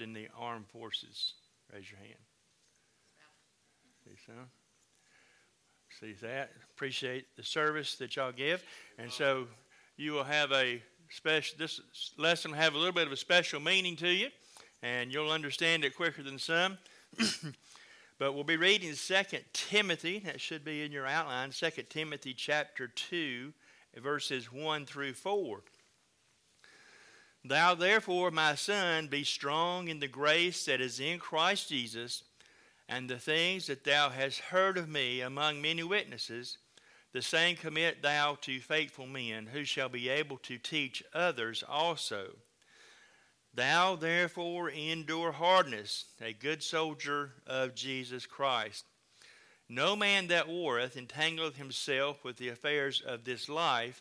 in the armed forces? Raise your hand. See some? See that? Appreciate the service that y'all give. And so you will have a special, this lesson will have a little bit of a special meaning to you, and you'll understand it quicker than some. but we'll be reading 2 Timothy, that should be in your outline, 2 Timothy chapter 2, verses 1 through 4. Thou therefore, my son, be strong in the grace that is in Christ Jesus, and the things that thou hast heard of me among many witnesses, the same commit thou to faithful men, who shall be able to teach others also. Thou therefore endure hardness, a good soldier of Jesus Christ. No man that warreth entangleth himself with the affairs of this life,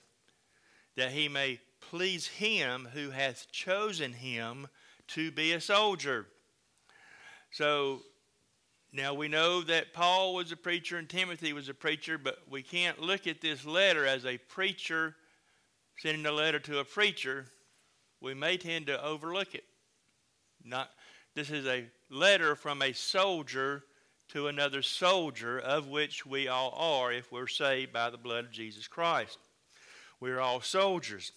that he may please him who hath chosen him to be a soldier. So now we know that Paul was a preacher and Timothy was a preacher, but we can't look at this letter as a preacher sending a letter to a preacher. We may tend to overlook it. Not this is a letter from a soldier to another soldier, of which we all are if we're saved by the blood of Jesus Christ. We're all soldiers.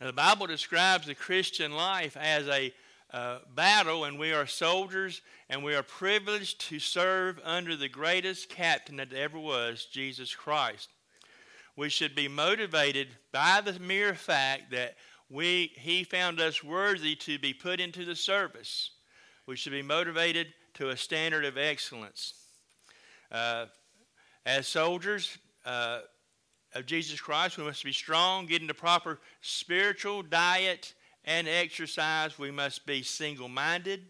Now, the Bible describes the Christian life as a uh, battle, and we are soldiers, and we are privileged to serve under the greatest captain that ever was, Jesus Christ. We should be motivated by the mere fact that we, He found us worthy to be put into the service. We should be motivated to a standard of excellence. Uh, as soldiers, uh, of Jesus Christ. We must be strong, getting the proper spiritual diet and exercise. We must be single minded,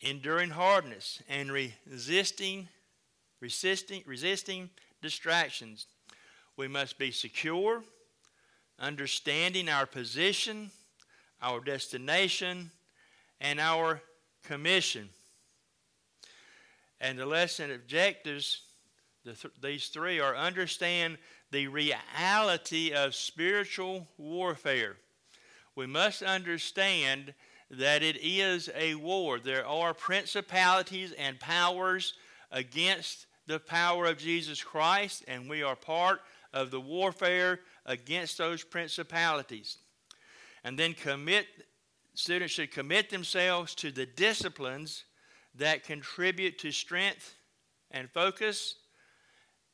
enduring hardness, and resisting, resisting, resisting distractions. We must be secure, understanding our position, our destination, and our commission. And the lesson objectives the th- these three are understand the reality of spiritual warfare. We must understand that it is a war. There are principalities and powers against the power of Jesus Christ, and we are part of the warfare against those principalities. And then commit students should commit themselves to the disciplines that contribute to strength and focus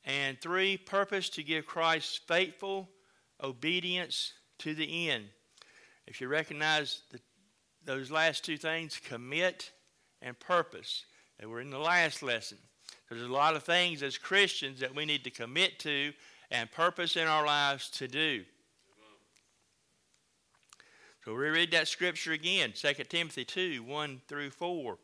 and three, purpose to give Christ faithful obedience to the end. If you recognize the, those last two things, commit and purpose, they were in the last lesson. There's a lot of things as Christians that we need to commit to and purpose in our lives to do. So we read that scripture again, 2 Timothy 2 1 through 4.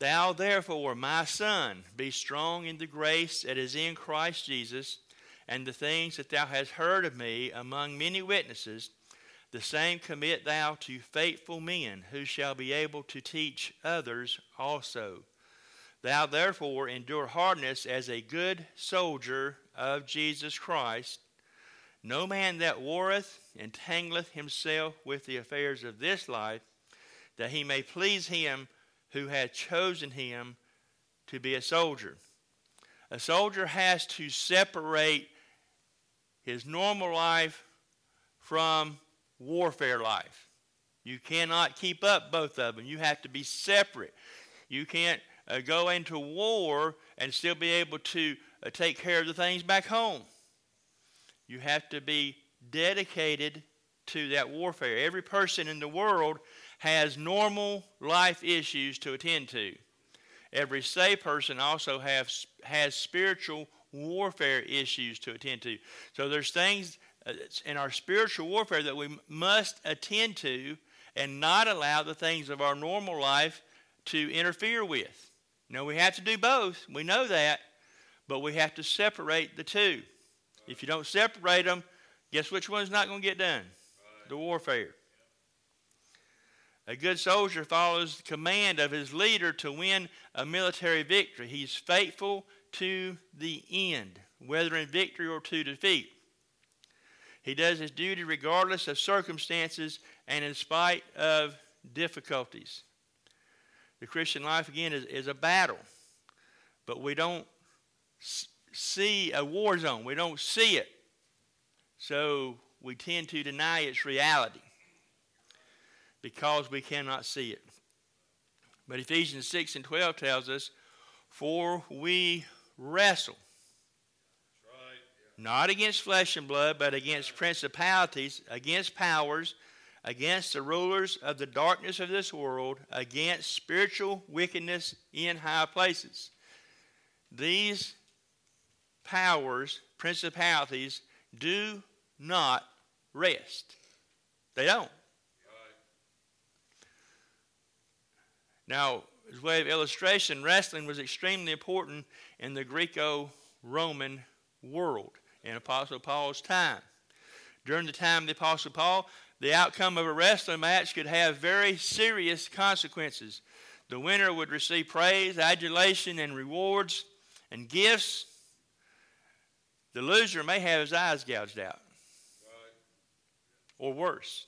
Thou therefore, my son, be strong in the grace that is in Christ Jesus, and the things that thou hast heard of me among many witnesses, the same commit thou to faithful men, who shall be able to teach others also. Thou therefore endure hardness as a good soldier of Jesus Christ. No man that warreth entangleth himself with the affairs of this life, that he may please him who had chosen him to be a soldier. A soldier has to separate his normal life from warfare life. You cannot keep up both of them. You have to be separate. You can't uh, go into war and still be able to uh, take care of the things back home. You have to be dedicated to that warfare. Every person in the world has normal life issues to attend to. Every saved person also has, has spiritual warfare issues to attend to. So there's things uh, in our spiritual warfare that we must attend to and not allow the things of our normal life to interfere with. Now, we have to do both. We know that. But we have to separate the two. If you don't separate them, guess which one's not going to get done? The warfare. A good soldier follows the command of his leader to win a military victory. He's faithful to the end, whether in victory or to defeat. He does his duty regardless of circumstances and in spite of difficulties. The Christian life, again, is, is a battle, but we don't see a war zone. We don't see it. So we tend to deny its reality because we cannot see it. But Ephesians 6 and 12 tells us, For we wrestle not against flesh and blood, but against principalities, against powers, against the rulers of the darkness of this world, against spiritual wickedness in high places. These powers, principalities, do not rest. They don't. Now, as way of illustration, wrestling was extremely important in the Greco Roman world in Apostle Paul's time. During the time of the Apostle Paul, the outcome of a wrestling match could have very serious consequences. The winner would receive praise, adulation, and rewards and gifts. The loser may have his eyes gouged out. Or worse.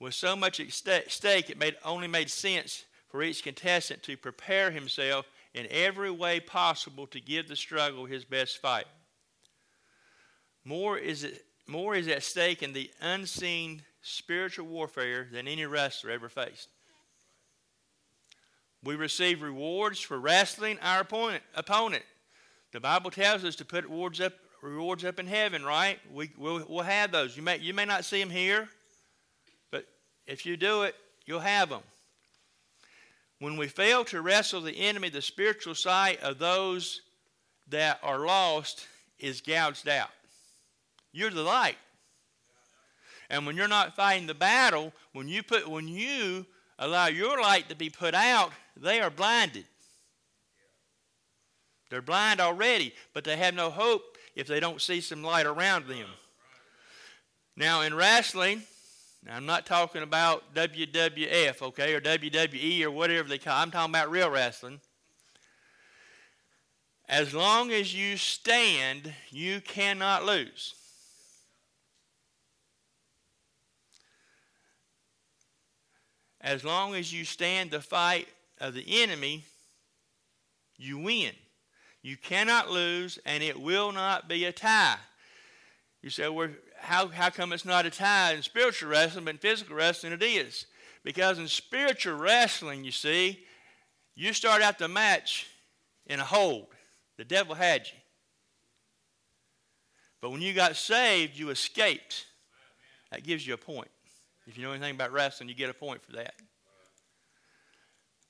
With so much at stake, it made, only made sense for each contestant to prepare himself in every way possible to give the struggle his best fight. More is, it, more is at stake in the unseen spiritual warfare than any wrestler ever faced. We receive rewards for wrestling our opponent. opponent. The Bible tells us to put rewards up, rewards up in heaven, right? We, we'll, we'll have those. You may, you may not see them here, if you do it, you'll have them. When we fail to wrestle the enemy, the spiritual sight of those that are lost is gouged out. You're the light. And when you're not fighting the battle, when you put when you allow your light to be put out, they are blinded. They're blind already, but they have no hope if they don't see some light around them. Now in wrestling, now, I'm not talking about WWF, okay, or WWE or whatever they call it. I'm talking about real wrestling. As long as you stand, you cannot lose. As long as you stand the fight of the enemy, you win. You cannot lose, and it will not be a tie. You say, well, how, how come it's not a tie in spiritual wrestling, but in physical wrestling it is? Because in spiritual wrestling, you see, you start out the match in a hold. The devil had you. But when you got saved, you escaped. That gives you a point. If you know anything about wrestling, you get a point for that.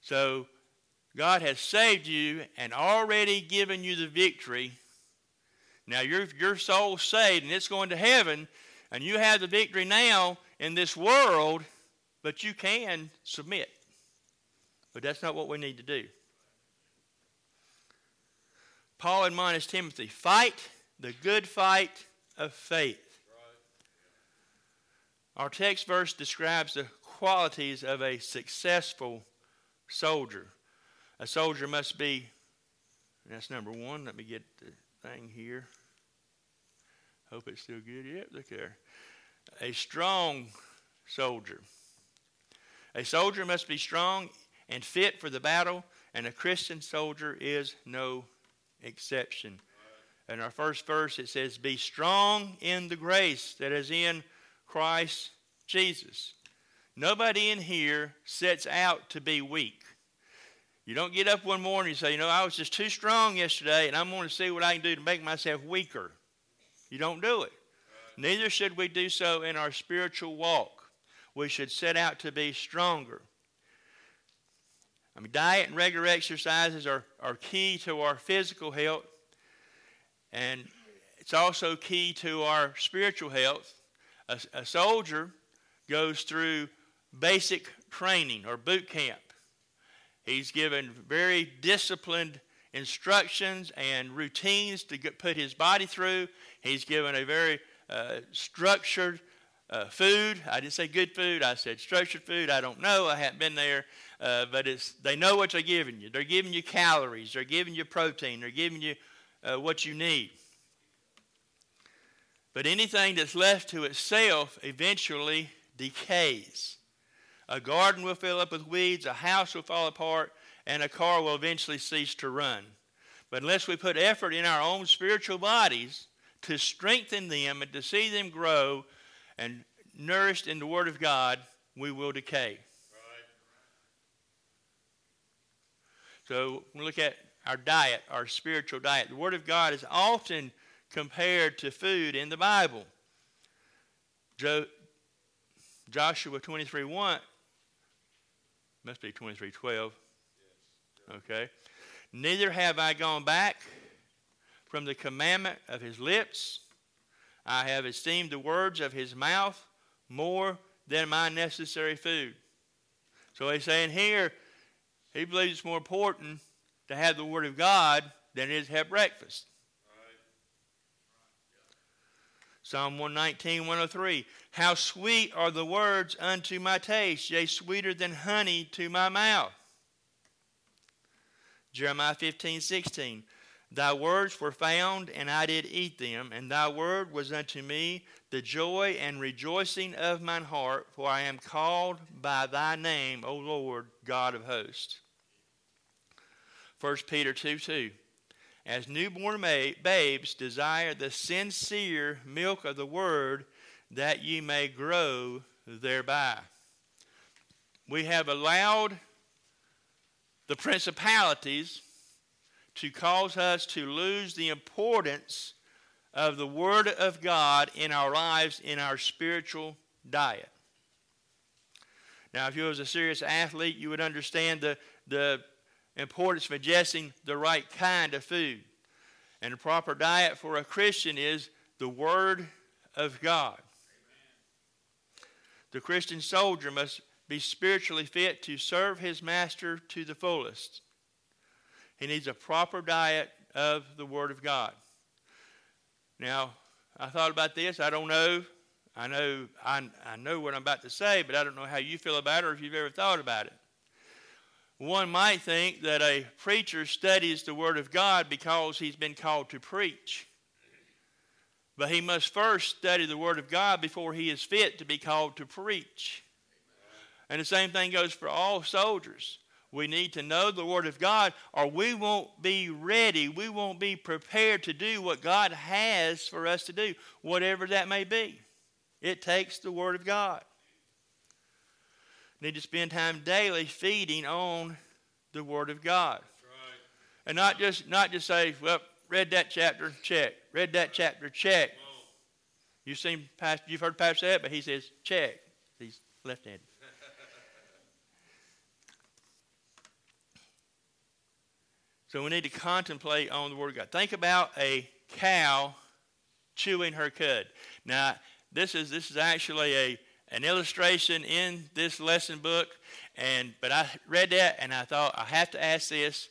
So, God has saved you and already given you the victory now your your soul's saved and it's going to heaven, and you have the victory now in this world, but you can submit. But that's not what we need to do. Paul admonished Timothy, fight the good fight of faith. Our text verse describes the qualities of a successful soldier. A soldier must be, that's number one. Let me get the thing here. Hope it's still good. Yep, look there. A strong soldier. A soldier must be strong and fit for the battle, and a Christian soldier is no exception. In our first verse, it says, Be strong in the grace that is in Christ Jesus. Nobody in here sets out to be weak. You don't get up one morning and say, You know, I was just too strong yesterday, and I'm going to see what I can do to make myself weaker. You don't do it. Neither should we do so in our spiritual walk. We should set out to be stronger. I mean, diet and regular exercises are, are key to our physical health, and it's also key to our spiritual health. A, a soldier goes through basic training or boot camp. He's given very disciplined instructions and routines to get, put his body through. He's given a very uh, structured uh, food. I didn't say good food. I said structured food. I don't know. I haven't been there, uh, but it's they know what they're giving you. They're giving you calories. They're giving you protein. They're giving you uh, what you need. But anything that's left to itself eventually decays. a garden will fill up with weeds, a house will fall apart, and a car will eventually cease to run. But unless we put effort in our own spiritual bodies to strengthen them and to see them grow and nourished in the Word of God, we will decay. So we look at our diet, our spiritual diet. The Word of God is often compared to food in the Bible. Jo- Joshua 23 1, must be 23 12. Okay. Neither have I gone back from the commandment of his lips. I have esteemed the words of his mouth more than my necessary food. So he's saying here, he believes it's more important to have the Word of God than it is to have breakfast. Psalm 119, 103. How sweet are the words unto my taste, yea, sweeter than honey to my mouth. Jeremiah 15, 16. Thy words were found, and I did eat them, and thy word was unto me the joy and rejoicing of mine heart, for I am called by thy name, O Lord, God of hosts. 1 Peter 2 2. As newborn babes desire the sincere milk of the word, that ye may grow thereby. We have allowed the principalities to cause us to lose the importance of the Word of God in our lives, in our spiritual diet. Now, if you was a serious athlete, you would understand the, the importance of ingesting the right kind of food. And a proper diet for a Christian is the Word of God. The Christian soldier must be spiritually fit to serve his master to the fullest. He needs a proper diet of the Word of God. Now, I thought about this. I don't know. I know I, I know what I'm about to say, but I don't know how you feel about it or if you've ever thought about it. One might think that a preacher studies the Word of God because he's been called to preach. But he must first study the Word of God before he is fit to be called to preach. And the same thing goes for all soldiers. We need to know the Word of God, or we won't be ready. We won't be prepared to do what God has for us to do, whatever that may be. It takes the Word of God. Need to spend time daily feeding on the Word of God. Right. And not just not just say, well, read that chapter, check. Read that chapter, check. You've seen you've heard Pastor say it, but he says, check. He's left-handed. So we need to contemplate on the Word of God. Think about a cow chewing her cud. Now, this is this is actually a an illustration in this lesson book, and but I read that and I thought I have to ask this: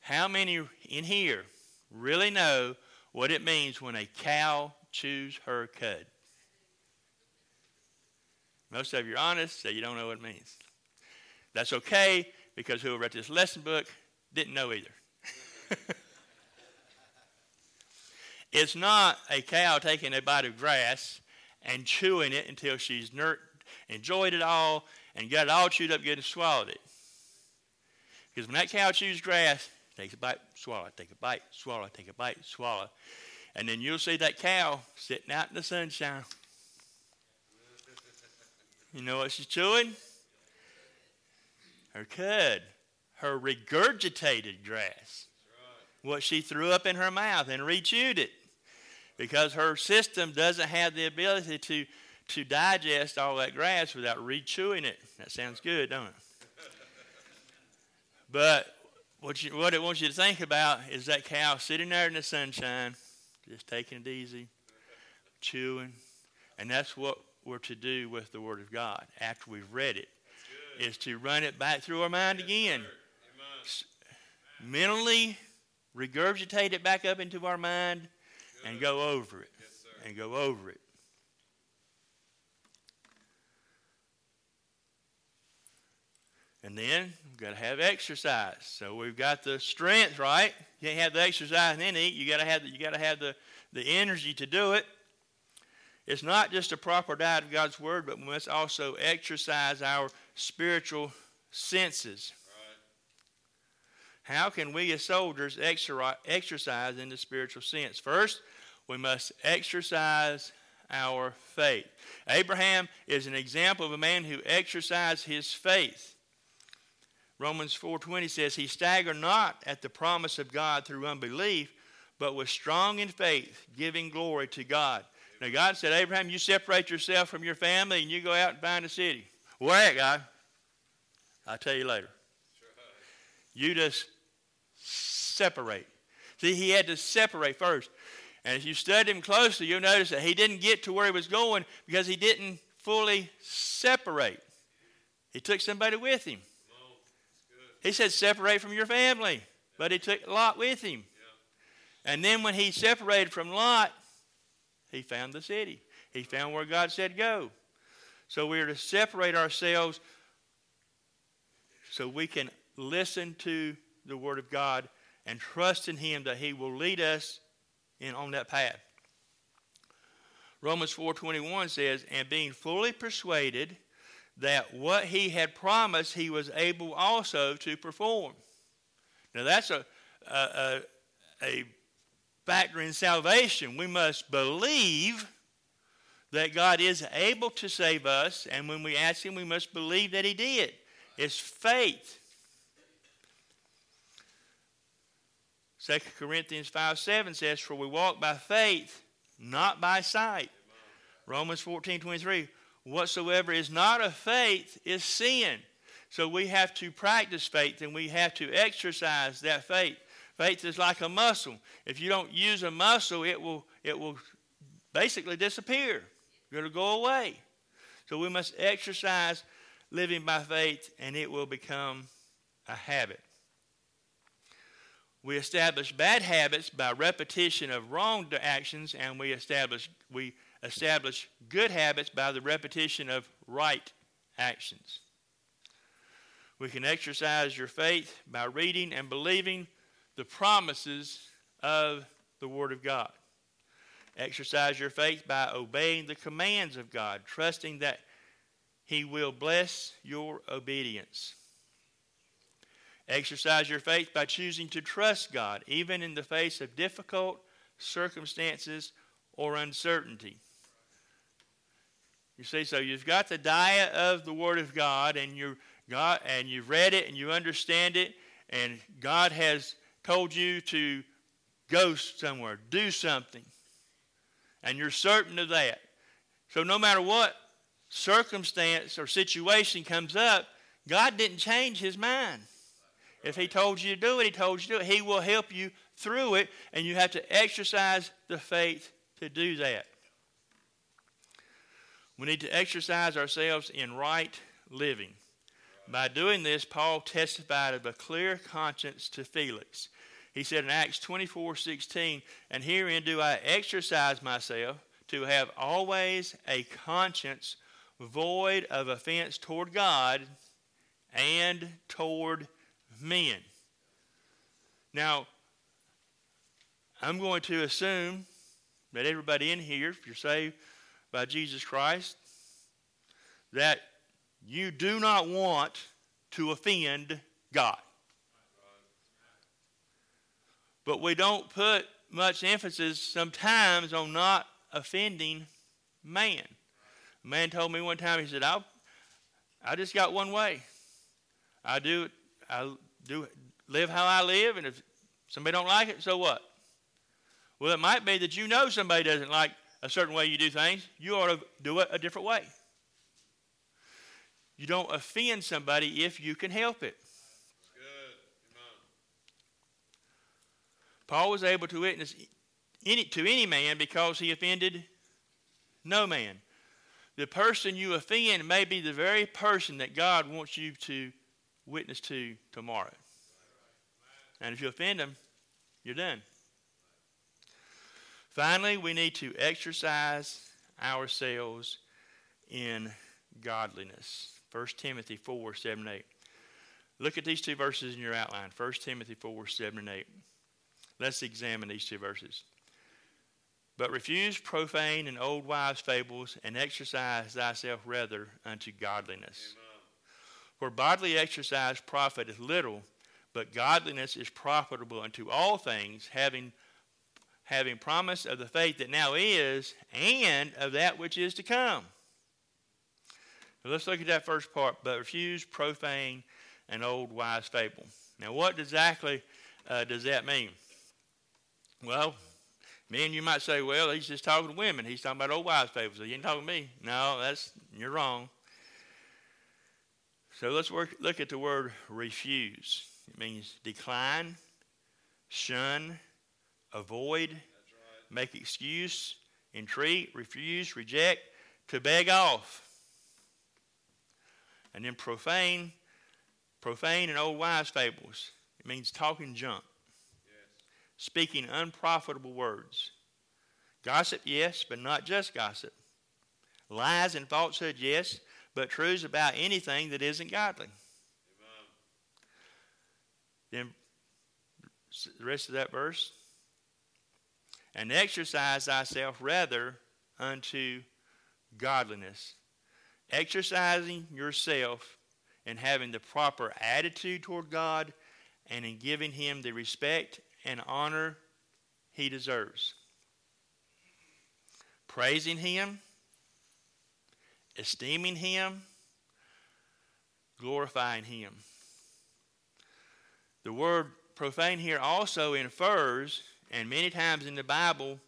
How many in here really know what it means when a cow chews her cud? Most of you are honest, so you don't know what it means. That's okay because whoever wrote this lesson book didn't know either. it's not a cow taking a bite of grass and chewing it until she's ner- enjoyed it all and got it all chewed up good and swallowed it. Because when that cow chews grass, takes a bite, swallow, take a bite, swallow, take a bite, swallow. And then you'll see that cow sitting out in the sunshine. You know what she's chewing? Her cud her regurgitated grass, what she threw up in her mouth and rechewed it, because her system doesn't have the ability to to digest all that grass without rechewing it. That sounds good, don't it? But what, you, what it wants you to think about is that cow sitting there in the sunshine, just taking it easy, chewing. And that's what we're to do with the Word of God after we've read it, is to run it back through our mind again mentally regurgitate it back up into our mind Good. and go over it. Yes, and go over it. And then we've got to have exercise. So we've got the strength, right? You can't have the exercise and then eat. You got to have the, you got to have the, the energy to do it. It's not just a proper diet of God's word, but we must also exercise our spiritual senses. How can we as soldiers exercise in the spiritual sense? First, we must exercise our faith. Abraham is an example of a man who exercised his faith. Romans 4:20 says he staggered not at the promise of God through unbelief, but was strong in faith, giving glory to God. Now God said, Abraham, you separate yourself from your family and you go out and find a city. Where at, God? I'll tell you later. You just separate. See, he had to separate first. And if you study him closely, you'll notice that he didn't get to where he was going because he didn't fully separate. He took somebody with him. He said, separate from your family. But he took Lot with him. And then when he separated from Lot, he found the city. He found where God said go. So we are to separate ourselves so we can listen to the Word of God and trust in Him that He will lead us in on that path. Romans 4:21 says, "And being fully persuaded that what he had promised he was able also to perform." Now that's a a, a, a factor in salvation. We must believe that God is able to save us, and when we ask Him, we must believe that He did. It's faith. 2 Corinthians 5 7 says, For we walk by faith, not by sight. Romans 14 23, whatsoever is not of faith is sin. So we have to practice faith and we have to exercise that faith. Faith is like a muscle. If you don't use a muscle, it will, it will basically disappear. It'll go away. So we must exercise living by faith and it will become a habit. We establish bad habits by repetition of wrong actions, and we establish, we establish good habits by the repetition of right actions. We can exercise your faith by reading and believing the promises of the Word of God. Exercise your faith by obeying the commands of God, trusting that He will bless your obedience. Exercise your faith by choosing to trust God, even in the face of difficult circumstances or uncertainty. You see, so you've got the diet of the Word of God, and you got and you've read it and you understand it, and God has told you to go somewhere, do something, and you're certain of that. So no matter what circumstance or situation comes up, God didn't change His mind. If He told you to do it, He told you to do it. He will help you through it, and you have to exercise the faith to do that. We need to exercise ourselves in right living. By doing this, Paul testified of a clear conscience to Felix. He said in Acts 24 16, And herein do I exercise myself to have always a conscience void of offense toward God and toward men. Now, I'm going to assume that everybody in here, if you're saved by Jesus Christ, that you do not want to offend God. But we don't put much emphasis sometimes on not offending man. A man told me one time, he said, I, I just got one way. I do I do live how I live, and if somebody don't like it, so what? Well, it might be that you know somebody doesn't like a certain way you do things. You ought to do it a different way. You don't offend somebody if you can help it. Paul was able to witness any, to any man because he offended no man. The person you offend may be the very person that God wants you to witness to tomorrow. And if you offend them, you're done. Finally, we need to exercise ourselves in godliness. 1 Timothy 4 7 8. Look at these two verses in your outline 1 Timothy 4 7 and 8. Let's examine these two verses. But refuse profane and old wives' fables, and exercise thyself rather unto godliness. For bodily exercise profiteth little, but godliness is profitable unto all things, having having promise of the faith that now is, and of that which is to come. So let's look at that first part. But refuse profane and old wise fable. Now, what exactly uh, does that mean? Well, men, you might say, well, he's just talking to women. He's talking about old wives' fables. He ain't talking to me. No, that's you're wrong. So let's work, look at the word refuse. It means decline, shun, avoid, right. make excuse, entreat, refuse, reject, to beg off. And then profane, profane and old wives' fables. It means talking junk speaking unprofitable words. Gossip, yes, but not just gossip. Lies and falsehood, yes, but truths about anything that isn't godly. Then the rest of that verse. And exercise thyself rather unto godliness. Exercising yourself and having the proper attitude toward God and in giving Him the respect and honor he deserves. Praising him, esteeming him, glorifying him. The word profane here also infers, and many times in the Bible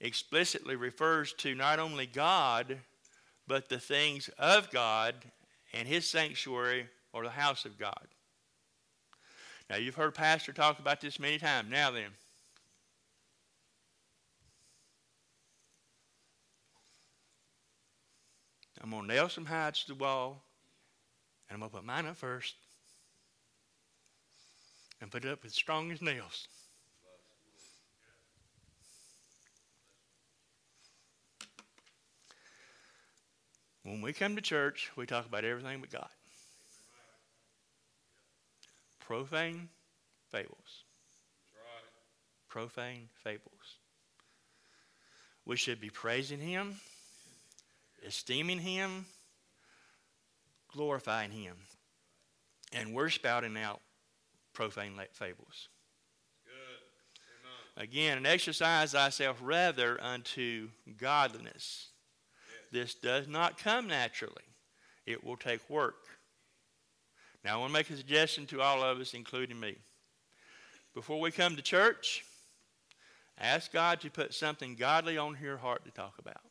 explicitly refers to not only God, but the things of God and his sanctuary or the house of God. Now, you've heard Pastor talk about this many times. Now then, I'm going to nail some hides to the wall, and I'm going to put mine up first and put it up as strong as nails. When we come to church, we talk about everything but God profane fables. Profane fables. We should be praising Him, esteeming Him, glorifying Him. And we're spouting out profane fables. Again, and exercise thyself rather unto godliness. Yes. This does not come naturally, it will take work. Now, I want to make a suggestion to all of us, including me. Before we come to church, ask God to put something godly on your heart to talk about.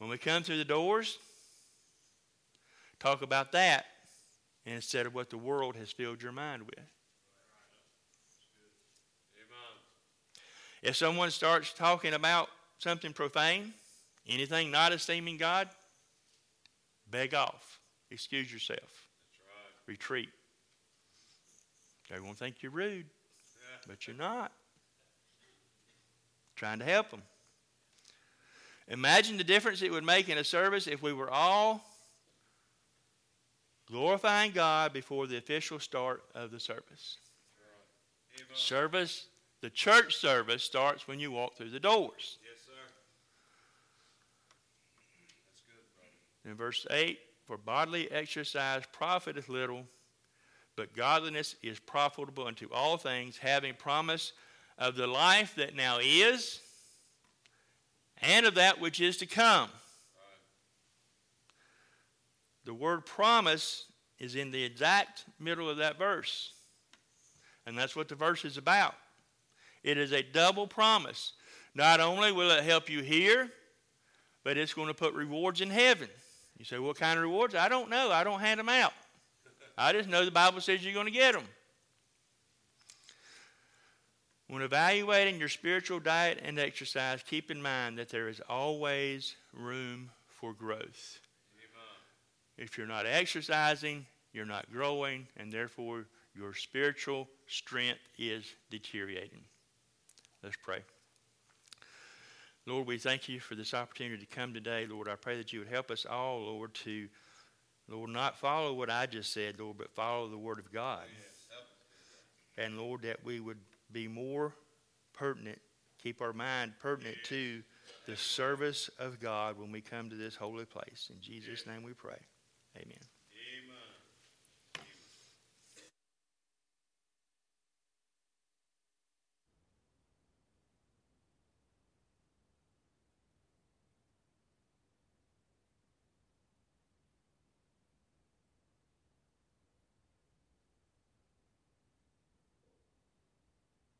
When we come through the doors, talk about that instead of what the world has filled your mind with. If someone starts talking about something profane, anything not esteeming God, Beg off. Excuse yourself. Right. Retreat. They're going to think you're rude, yeah. but you're not. Trying to help them. Imagine the difference it would make in a service if we were all glorifying God before the official start of the service. Right. Service, the church service starts when you walk through the doors. Yes, sir. In verse 8, for bodily exercise profiteth little, but godliness is profitable unto all things, having promise of the life that now is and of that which is to come. The word promise is in the exact middle of that verse. And that's what the verse is about. It is a double promise. Not only will it help you here, but it's going to put rewards in heaven. You say, what kind of rewards? I don't know. I don't hand them out. I just know the Bible says you're going to get them. When evaluating your spiritual diet and exercise, keep in mind that there is always room for growth. Amen. If you're not exercising, you're not growing, and therefore your spiritual strength is deteriorating. Let's pray. Lord, we thank you for this opportunity to come today. Lord, I pray that you would help us all, Lord, to, Lord, not follow what I just said, Lord, but follow the Word of God. And, Lord, that we would be more pertinent, keep our mind pertinent to the service of God when we come to this holy place. In Jesus' name we pray. Amen.